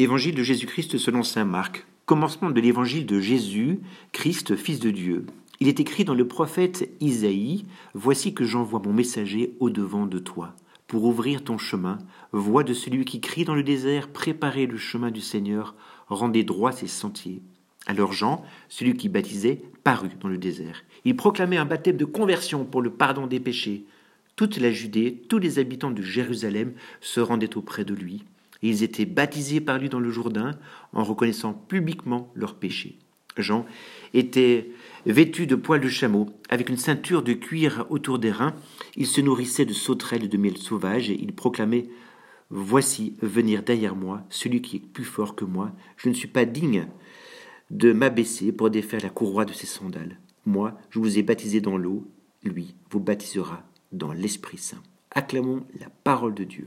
Évangile de Jésus-Christ selon saint Marc. Commencement de l'évangile de Jésus, Christ, Fils de Dieu. Il est écrit dans le prophète Isaïe Voici que j'envoie mon messager au-devant de toi, pour ouvrir ton chemin, voix de celui qui crie dans le désert Préparez le chemin du Seigneur, rendez droits ses sentiers. Alors Jean, celui qui baptisait, parut dans le désert. Il proclamait un baptême de conversion pour le pardon des péchés. Toute la Judée, tous les habitants de Jérusalem se rendaient auprès de lui ils étaient baptisés par lui dans le Jourdain en reconnaissant publiquement leurs péchés. Jean était vêtu de poils de chameau, avec une ceinture de cuir autour des reins. Il se nourrissait de sauterelles et de miel sauvage, et il proclamait Voici venir derrière moi celui qui est plus fort que moi. Je ne suis pas digne de m'abaisser pour défaire la courroie de ses sandales. Moi, je vous ai baptisé dans l'eau, lui vous baptisera dans l'Esprit Saint. Acclamons la parole de Dieu.